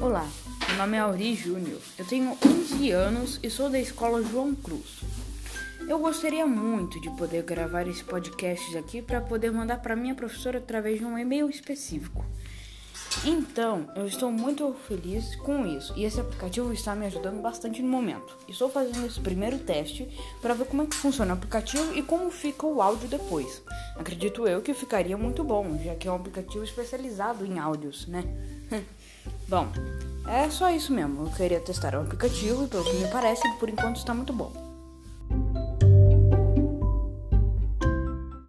Olá, meu nome é Auri Júnior. Eu tenho 11 anos e sou da escola João Cruz. Eu gostaria muito de poder gravar esse podcast aqui para poder mandar para minha professora através de um e-mail específico. Então, eu estou muito feliz com isso e esse aplicativo está me ajudando bastante no momento. Estou fazendo esse primeiro teste para ver como é que funciona o aplicativo e como fica o áudio depois. Acredito eu que ficaria muito bom, já que é um aplicativo especializado em áudios, né? bom, é só isso mesmo. Eu queria testar o aplicativo e pelo que me parece, por enquanto está muito bom.